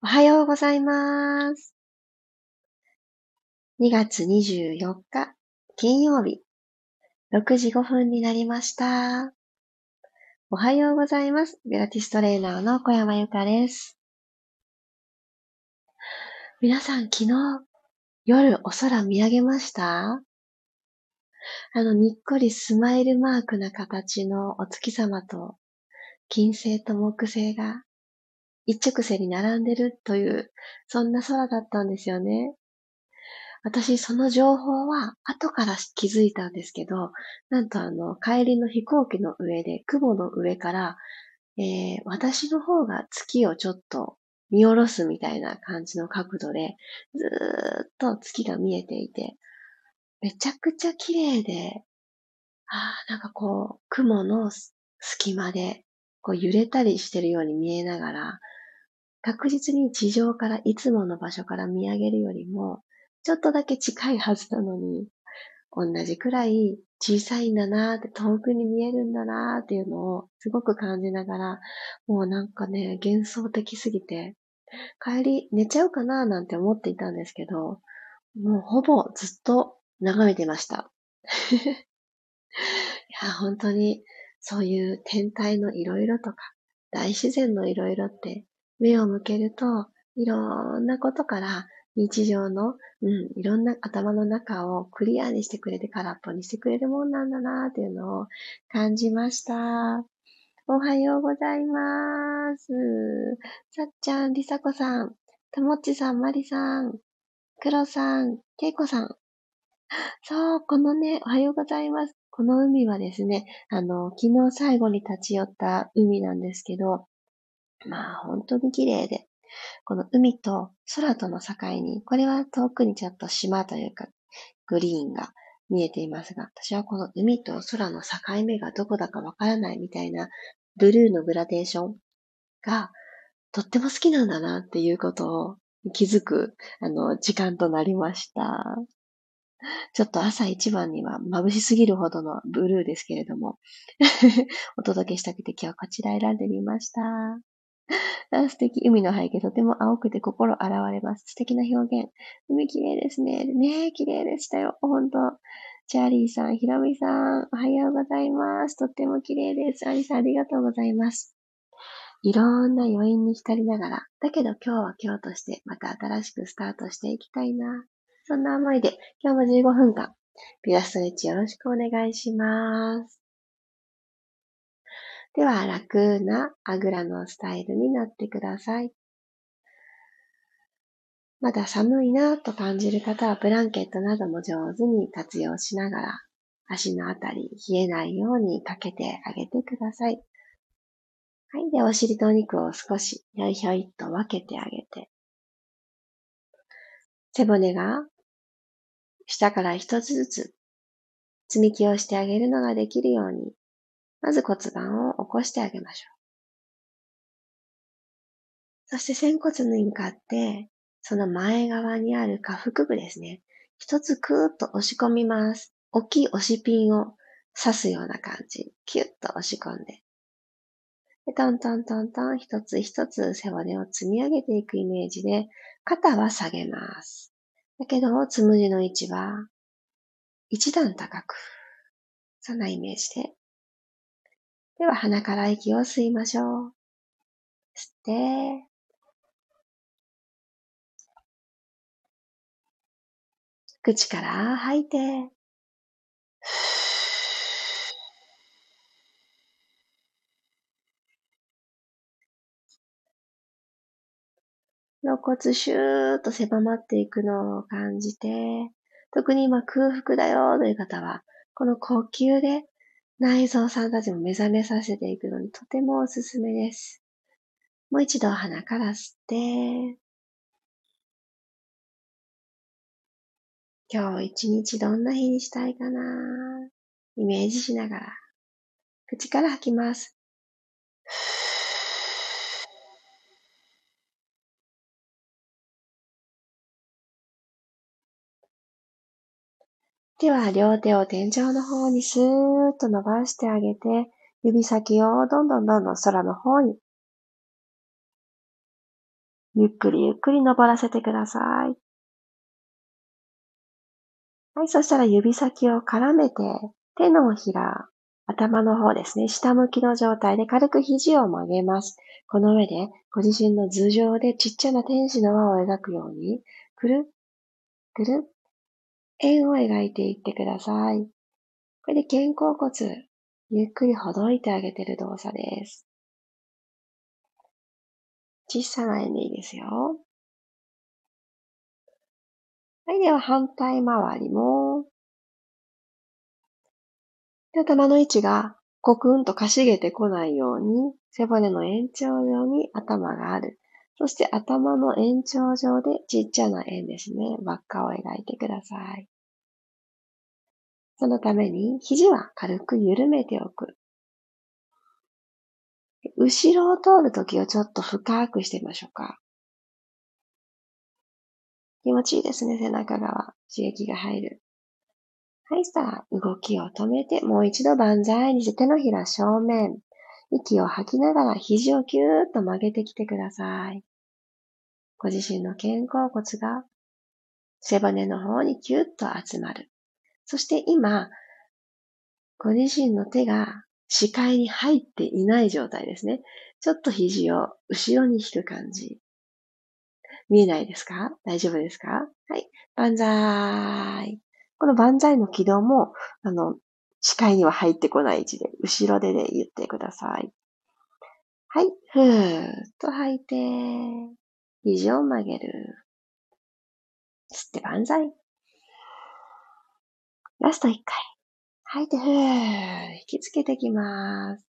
おはようございます。2月24日、金曜日、6時5分になりました。おはようございます。ベラティストレーナーの小山由かです。皆さん昨日、夜お空見上げました？あの、にっこりスマイルマークな形のお月様と、金星と木星が一直線に並んでるという、そんな空だったんですよね。私、その情報は後から気づいたんですけど、なんとあの、帰りの飛行機の上で、雲の上から、えー、私の方が月をちょっと見下ろすみたいな感じの角度で、ずーっと月が見えていて、めちゃくちゃ綺麗で、ああ、なんかこう、雲の隙間で、こう揺れたりしてるように見えながら、確実に地上からいつもの場所から見上げるよりも、ちょっとだけ近いはずなのに、同じくらい小さいんだなーって遠くに見えるんだなーっていうのをすごく感じながら、もうなんかね、幻想的すぎて、帰り寝ちゃうかなーなんて思っていたんですけど、もうほぼずっと眺めてました。いや、本当にそういう天体のいろいろとか、大自然のいろいろって目を向けると、いろんなことから日常の、うん、いろんな頭の中をクリアにしてくれて空っぽにしてくれるもんなんだなっていうのを感じました。おはようございます。さっちゃん、りさこさん、ともっちさん、まりさん、くろさん、けいこさん。そう、このね、おはようございます。この海はですね、あの、昨日最後に立ち寄った海なんですけど、まあ本当に綺麗で、この海と空との境に、これは遠くにちょっと島というか、グリーンが見えていますが、私はこの海と空の境目がどこだかわからないみたいな、ブルーのグラデーションが、とっても好きなんだなっていうことを気づく、あの、時間となりました。ちょっと朝一番には眩しすぎるほどのブルーですけれども お届けしたくて今日こちら選んでみました。あ素敵。海の背景とても青くて心洗われます。素敵な表現。海綺麗ですね。ね、綺麗でしたよ。ほんと。チャーリーさん、ヒロミさん、おはようございます。とっても綺麗です。アリさん、ありがとうございます。いろんな余韻に浸りながら、だけど今日は今日としてまた新しくスタートしていきたいな。そんな思いで今日も15分間、ピラストレッチよろしくお願いします。では、楽なあぐらのスタイルになってください。まだ寒いなと感じる方はブランケットなども上手に活用しながら足のあたり冷えないようにかけてあげてください。はい。で、お尻とお肉を少しひょいひょいと分けてあげて、背骨が下から一つずつ積み木をしてあげるのができるようにまず骨盤を起こしてあげましょう。そして仙骨に向かって、その前側にある下腹部ですね。一つクーッと押し込みます。大きい押しピンを刺すような感じ。キュッと押し込んで。でトントントントン一つ一つ背骨を積み上げていくイメージで、肩は下げます。だけど、つむじの位置は一段高く。そんなイメージででは鼻から息を吸いましょう。吸って、口から吐いて、肋骨シューッと狭まっていくのを感じて、特に今空腹だよという方は、この呼吸で内臓さんたちも目覚めさせていくのにとてもおすすめです。もう一度鼻から吸って、今日一日どんな日にしたいかなイメージしながら、口から吐きます。では、両手を天井の方にスーッと伸ばしてあげて、指先をどんどんどんどん空の方にゆっくりゆっくり登らせてください。はい、そしたら指先を絡めて、手のひら、頭の方ですね、下向きの状態で軽く肘を曲げます。この上でご自身の頭上でちっちゃな天使の輪を描くように、くるっ、くるっ、円を描いていってください。これで肩甲骨、ゆっくりほどいてあげてる動作です。小さな円でいいですよ。はい、では反対回りも。頭の位置がコクンとかしげてこないように、背骨の延長上に頭がある。そして頭の延長上でちっちゃな円ですね。輪っかを描いてください。そのために肘は軽く緩めておく。後ろを通るときをちょっと深くしてみましょうか。気持ちいいですね、背中側。刺激が入る。はい、さあ、動きを止めて、もう一度万歳にして手のひら正面。息を吐きながら肘をキューッと曲げてきてください。ご自身の肩甲骨が背骨の方にキュッと集まる。そして今、ご自身の手が視界に入っていない状態ですね。ちょっと肘を後ろに引く感じ。見えないですか？大丈夫ですか？はい。万歳。この万歳の軌道も、あの、視界には入ってこない位置で、後ろでで言ってください。はい。ふーっと吐いて、肘を曲げる。吸って万歳。ラスト一回。吐いて、ふー。引きつけてきます。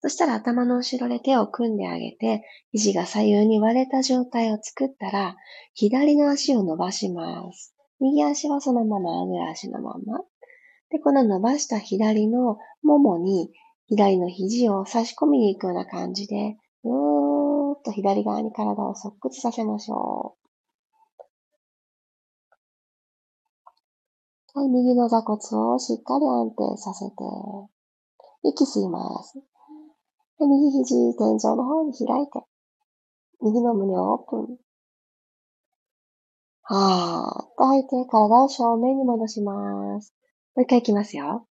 そしたら頭の後ろで手を組んであげて、肘が左右に割れた状態を作ったら、左の足を伸ばします。右足はそのまま、上足のまま。で、この伸ばした左のももに、左の肘を差し込みに行くような感じで、うーっと左側に体を側屈させましょう。はい、右の座骨をしっかり安定させて、息吸います。で右肘、天井の方に開いて、右の胸をオープン。はーっと吐いて、体を正面に戻します。もう一回いきますよ。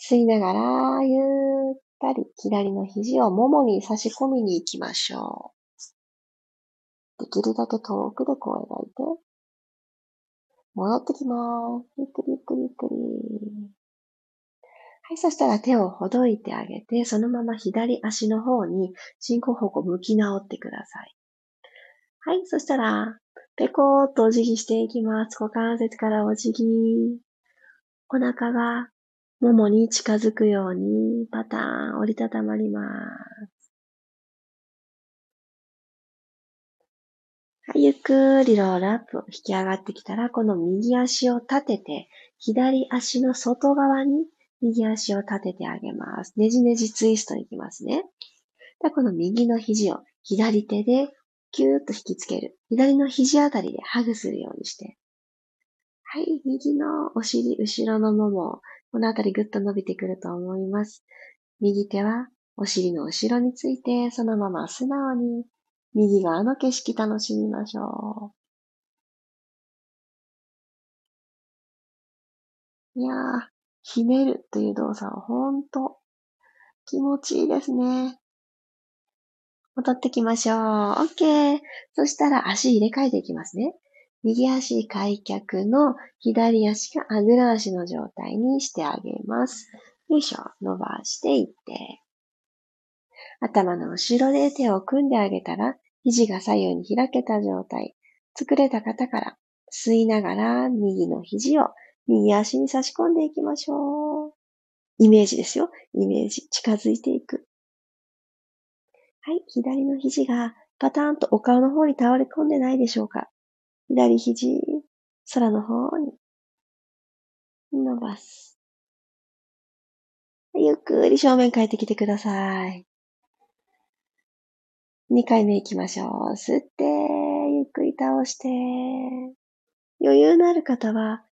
吸いながら、ゆったり左の肘をももに差し込みに行きましょう。できるだけ遠くでこう描いて、戻ってきます。ゆっくりゆっくりゆっくり。はい、そしたら手をほどいてあげて、そのまま左足の方に進行方向向き直ってください。はい、そしたら、ペコーっとお辞儀していきます。股関節からお辞儀。お腹がももに近づくようにパターン折りたたまります。はい、ゆっくりロールアップ引き上がってきたら、この右足を立てて、左足の外側に右足を立ててあげます。ねじねじツイストいきますね。でこの右の肘を左手でキューッと引きつける。左の肘あたりでハグするようにして。はい、右のお尻、後ろのもも、このあたりぐっと伸びてくると思います。右手はお尻の後ろについて、そのまま素直に右側の景色楽しみましょう。いやー、ひねるという動作はほんと気持ちいいですね。戻ってきましょう。OK。そしたら足入れ替えていきますね。右足開脚の左足があぐら足の状態にしてあげます。よいしょ。伸ばしていって。頭の後ろで手を組んであげたら、肘が左右に開けた状態。作れた方から吸いながら右の肘を右足に差し込んでいきましょう。イメージですよ。イメージ。近づいていく。はい。左の肘がパターンとお顔の方に倒れ込んでないでしょうか左肘、空の方に伸ばす。ゆっくり正面帰ってきてください。2回目行きましょう。吸って、ゆっくり倒して。余裕のある方は、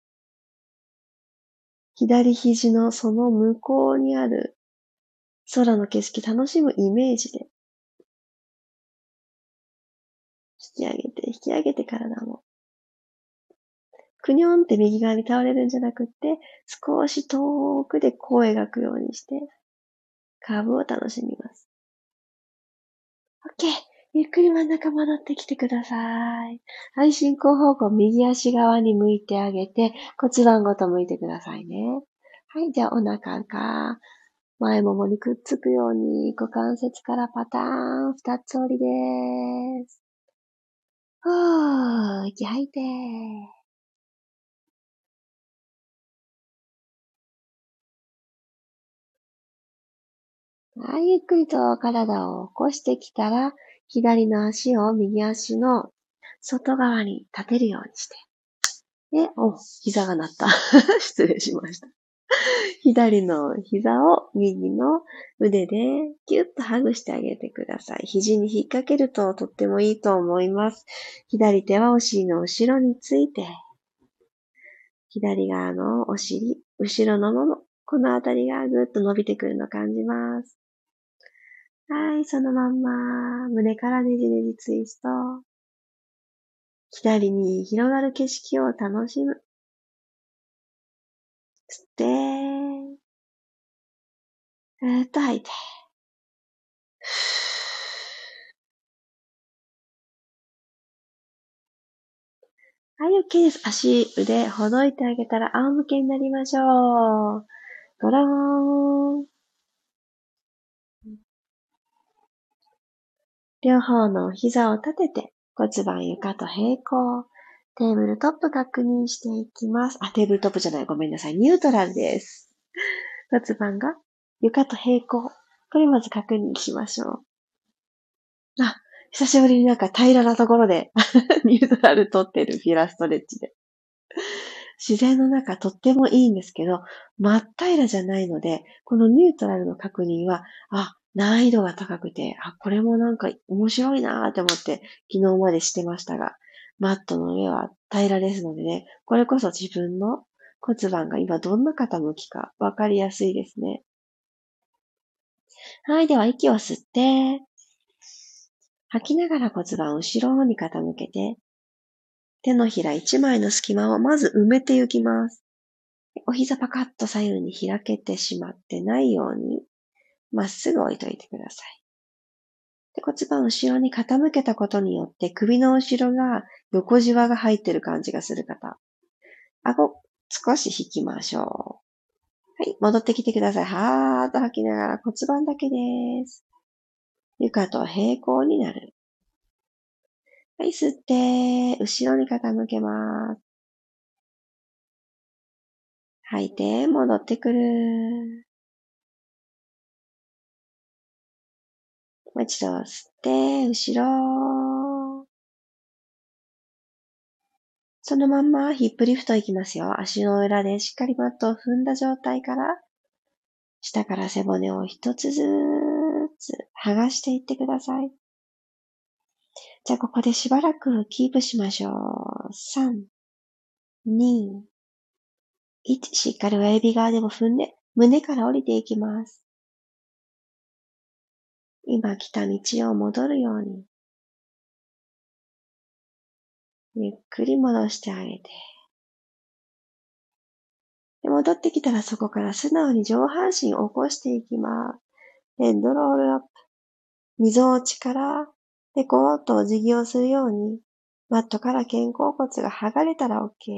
左肘のその向こうにある空の景色楽しむイメージでき上げて、引き上げて体も。くにょんって右側に倒れるんじゃなくって、少し遠くで弧を描くようにして、カーブを楽しみます。OK! ゆっくり真ん中戻ってきてください。はい、進行方向右足側に向いてあげて、骨盤ごと向いてくださいね。はい、じゃあお腹が前ももにくっつくように股関節からパターン二つ折りです。ふー、息吐いて。はい、ゆっくりと体を起こしてきたら、左の足を右足の外側に立てるようにして。で、お、膝が鳴った。失礼しました。左の膝を右の腕でギュッとハグしてあげてください。肘に引っ掛けるととってもいいと思います。左手はお尻の後ろについて、左側のお尻、後ろのもの、このあたりがぐっと伸びてくるのを感じます。はい、そのまんま、胸からねじねじツイスト。左に広がる景色を楽しむ。吸って、ふーっと吐いて。はい、OK です。足、腕、ほどいてあげたら仰向けになりましょう。ごらーん。両方の膝を立てて骨盤床と平行。テーブルトップ確認していきます。あ、テーブルトップじゃない。ごめんなさい。ニュートラルです。骨盤が床と平行。これまず確認しましょう。あ、久しぶりになんか平らなところで ニュートラル取ってるフィラストレッチで。自然の中とってもいいんですけど、真っ平らじゃないので、このニュートラルの確認は、あ、難易度が高くて、あ、これもなんか面白いなーって思って昨日までしてましたが、マットの上は平らですのでね、これこそ自分の骨盤が今どんな傾きかわかりやすいですね。はい、では息を吸って、吐きながら骨盤を後ろに傾けて、手のひら一枚の隙間をまず埋めていきます。お膝パカッと左右に開けてしまってないように、まっすぐ置いといてください。で骨盤後ろに傾けたことによって首の後ろが横じわが入ってる感じがする方。顎少し引きましょう。はい、戻ってきてください。はーっと吐きながら骨盤だけです。床と平行になる。はい、吸って、後ろに傾けます。吐いて、戻ってくる。もう一度吸って、後ろ。そのまんまヒップリフトいきますよ。足の裏でしっかりマットを踏んだ状態から、下から背骨を一つずつ剥がしていってください。じゃあここでしばらくキープしましょう。3、2、1、しっかり親指側でも踏んで、胸から降りていきます。今来た道を戻るように、ゆっくり戻してあげて。で戻ってきたらそこから素直に上半身を起こしていきます。ヘッドロールアップ。溝落ちからでこーっとお辞儀をするように、マットから肩甲骨が剥がれたら OK。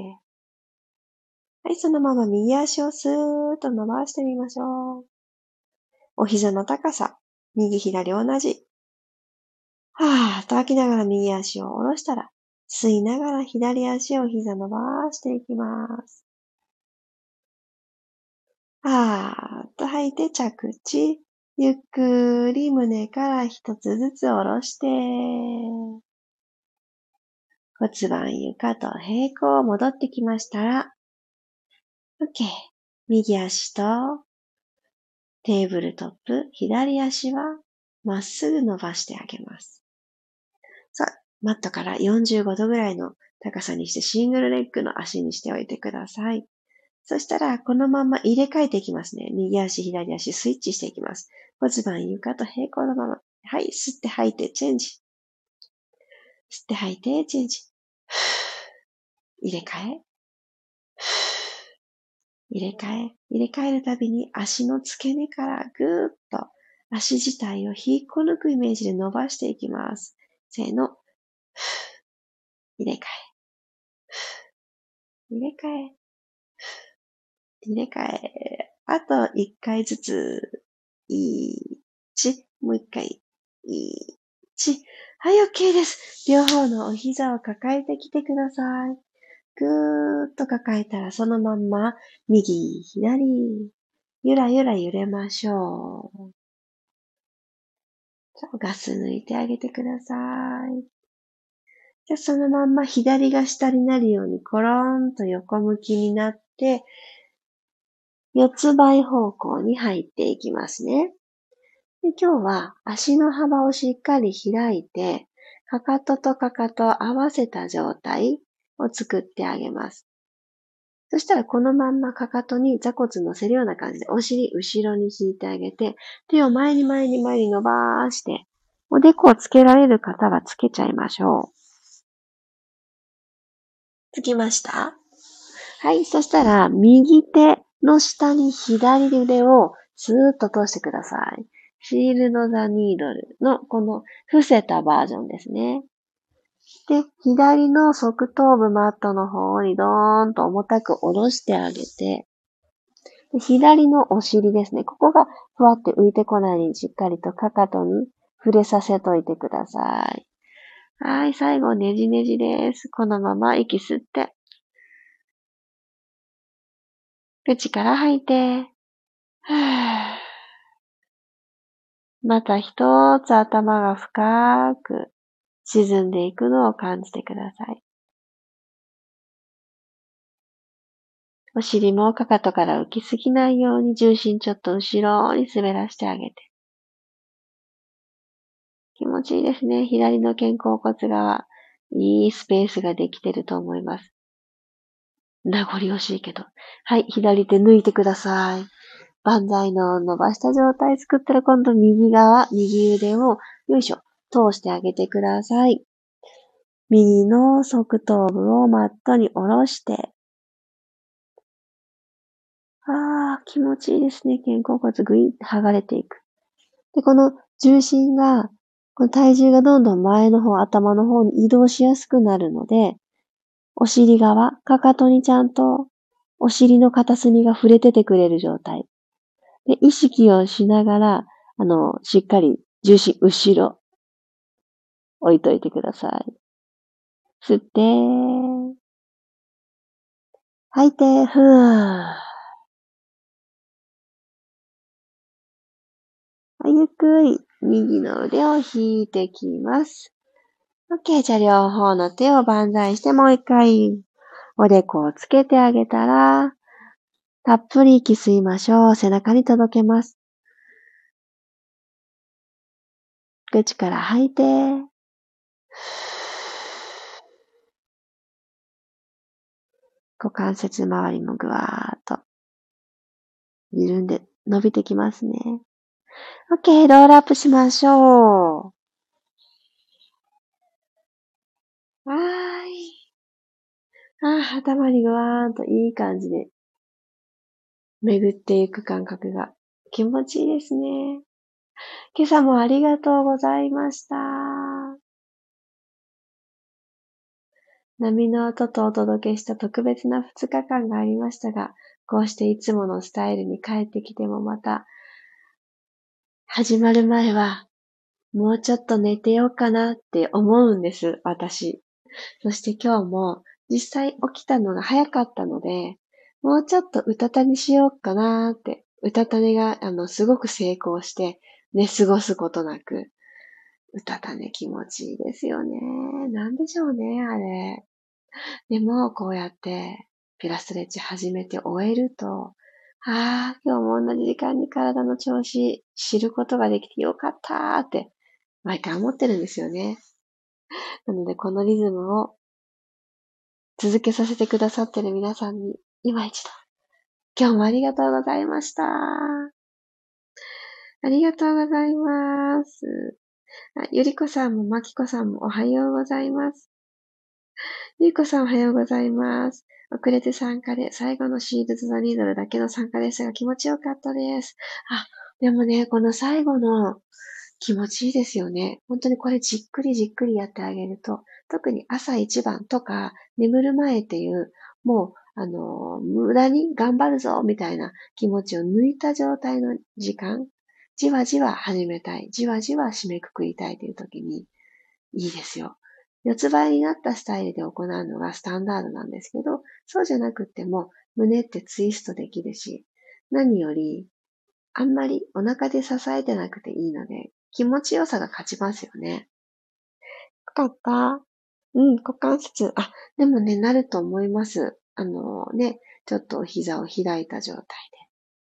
はい、そのまま右足をスーッと伸ばしてみましょう。お膝の高さ、右左同じ。はぁと吐きながら右足を下ろしたら、吸いながら左足を膝伸ばしていきます。はーっと吐いて着地。ゆっくり胸から一つずつ下ろして、骨盤床と平行戻ってきましたら、OK。右足とテーブルトップ、左足はまっすぐ伸ばしてあげます。さあ、マットから45度ぐらいの高さにしてシングルレッグの足にしておいてください。そしたら、このまま入れ替えていきますね。右足、左足、スイッチしていきます。骨盤床と平行のまま。はい、吸って吐いてチェンジ。吸って吐いて、チェンジ。入れ替え。入れ替え。入れ替えるたびに足の付け根からぐーっと足自体を引っこ抜くイメージで伸ばしていきます。せーの。入れ替え。入れ替え。入れ替え。あと一回ずつ。一。もう一回。一。はい、OK です。両方のお膝を抱えてきてください。ぐーっと抱えたらそのまんま、右、左、ゆらゆら揺れましょう。ガス抜いてあげてください。じゃそのまんま左が下になるようにコロンと横向きになって、四つ倍方向に入っていきますね。で今日は足の幅をしっかり開いて、かかととかかと合わせた状態を作ってあげます。そしたらこのまんまかかとに座骨乗せるような感じでお尻後ろに引いてあげて、手を前に前に前に伸ばして、おでこをつけられる方はつけちゃいましょう。つきました？はい。そしたら、右手の下に左腕をスーッと通してください。シールド・ザ・ニードルのこの伏せたバージョンですね。で、左の側頭部マットの方にドーンと重たく下ろしてあげて、左のお尻ですね。ここがふわって浮いてこないようにしっかりとかかとに触れさせといてください。はい、最後ねじねじです。このまま息吸って。口から吐いて。また一つ頭が深く沈んでいくのを感じてください。お尻もかかとから浮きすぎないように重心ちょっと後ろに滑らしてあげて。気持ちいいですね。左の肩甲骨側、いいスペースができてると思います。名残惜しいけど。はい、左手抜いてください。万歳の伸ばした状態作ったら今度右側、右腕をよいしょ、通してあげてください。右の側頭部をマットに下ろして。ああ、気持ちいいですね。肩甲骨ぐいっと剥がれていく。で、この重心が、この体重がどんどん前の方、頭の方に移動しやすくなるので、お尻側、かかとにちゃんとお尻の片隅が触れててくれる状態。で、意識をしながら、あの、しっかり重心後ろ、置いといてください。吸って、吐いて、ふー。ゆっくり右の腕を引いてきます。OK。じゃあ両方の手を万歳してもう一回おでこをつけてあげたら、たっぷり息吸いましょう。背中に届けます。口から吐いて、股関節周りもぐわーっと緩んで伸びてきますね。OK、ロールアップしましょう。はーい。ああ、頭にぐわーんといい感じで巡っていく感覚が気持ちいいですね。今朝もありがとうございました。波の音とお届けした特別な2日間がありましたが、こうしていつものスタイルに帰ってきてもまた、始まる前は、もうちょっと寝てようかなって思うんです、私。そして今日も実際起きたのが早かったので、もうちょっとうたた寝しようかなって、うたた寝が、あの、すごく成功して、寝過ごすことなく、うたた寝気持ちいいですよね。なんでしょうね、あれ。でも、こうやって、ピラストレッチ始めて終えると、ああ、今日も同じ時間に体の調子知ることができてよかったーって、毎回思ってるんですよね。なので、このリズムを続けさせてくださってる皆さんに、今一度、今日もありがとうございました。ありがとうございます。あ、ゆりこさんもまきこさんもおはようございます。ゆりこさんおはようございます。遅れて参加で、最後のシールド・ザ・ニードルだけの参加でしたが気持ちよかったです。あ、でもね、この最後の気持ちいいですよね。本当にこれじっくりじっくりやってあげると、特に朝一番とか眠る前っていう、もう、あの、無駄に頑張るぞみたいな気持ちを抜いた状態の時間、じわじわ始めたい、じわじわ締めくくりたいという時に、いいですよ。四つ倍になったスタイルで行うのがスタンダードなんですけど、そうじゃなくっても胸ってツイストできるし、何より、あんまりお腹で支えてなくていいので、気持ちよさが勝ちますよね。よかった。うん、股関節。あ、でもね、なると思います。あのね、ちょっとお膝を開いた状態で、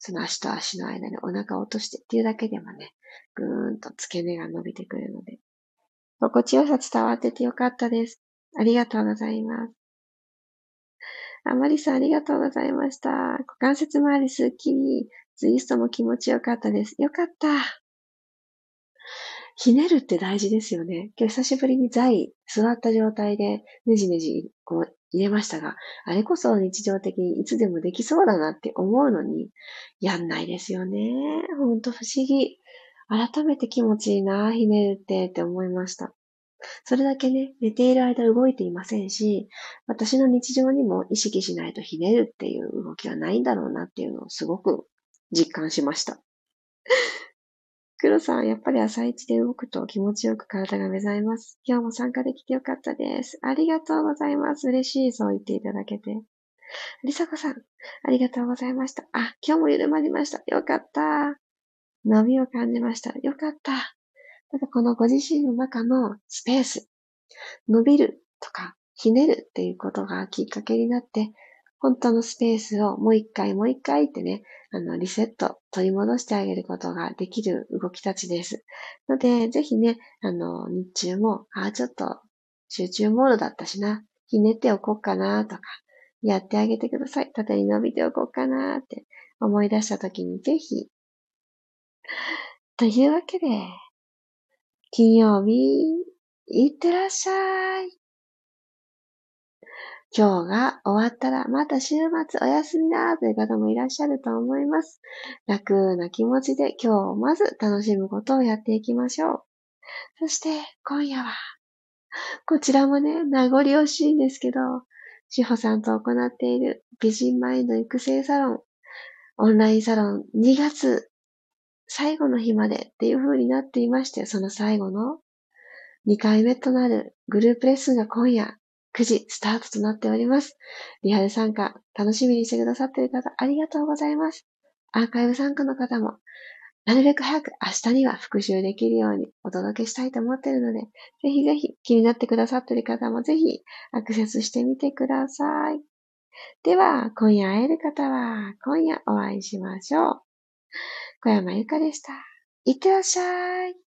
その足と足の間にお腹を落としてっていうだけでもね、ぐーんと付け根が伸びてくるので、心地よさ伝わっててよかったです。ありがとうございます。あまりさんありがとうございました。股関節周りすっきり、ツイストも気持ちよかったです。よかった。ひねるって大事ですよね。今日久しぶりに座位座った状態でねじねじこう入れましたが、あれこそ日常的にいつでもできそうだなって思うのに、やんないですよね。ほんと不思議。改めて気持ちいいな、ひねるってって思いました。それだけね、寝ている間動いていませんし、私の日常にも意識しないとひねるっていう動きはないんだろうなっていうのをすごく実感しました。黒さん、やっぱり朝一で動くと気持ちよく体が目覚めます。今日も参加できてよかったです。ありがとうございます。嬉しい、そう言っていただけて。りさこさん、ありがとうございました。あ、今日も緩まりました。よかった。伸びを感じました。よかった。ただこのご自身の中のスペース、伸びるとか、ひねるっていうことがきっかけになって、本当のスペースをもう一回もう一回ってね、あの、リセット、取り戻してあげることができる動きたちです。ので、ぜひね、あの、日中も、ああ、ちょっと集中モードだったしな、ひねっておこうかなとか、やってあげてください。縦に伸びておこうかなって思い出した時にぜひというわけで、金曜日、いってらっしゃい。今日が終わったらまた週末お休みだという方もいらっしゃると思います。楽な気持ちで今日をまず楽しむことをやっていきましょう。そして今夜は、こちらもね、名残惜しいんですけど、志保さんと行っている美人マインド育成サロン、オンラインサロン2月最後の日までっていう風になっていまして、その最後の2回目となるグループレッスンが今夜9時スタートとなっております。リアル参加楽しみにしてくださっている方ありがとうございます。アーカイブ参加の方もなるべく早く明日には復習できるようにお届けしたいと思っているので、ぜひぜひ気になってくださっている方もぜひアクセスしてみてください。では、今夜会える方は今夜お会いしましょう。小山由かでした。いってらっしゃい。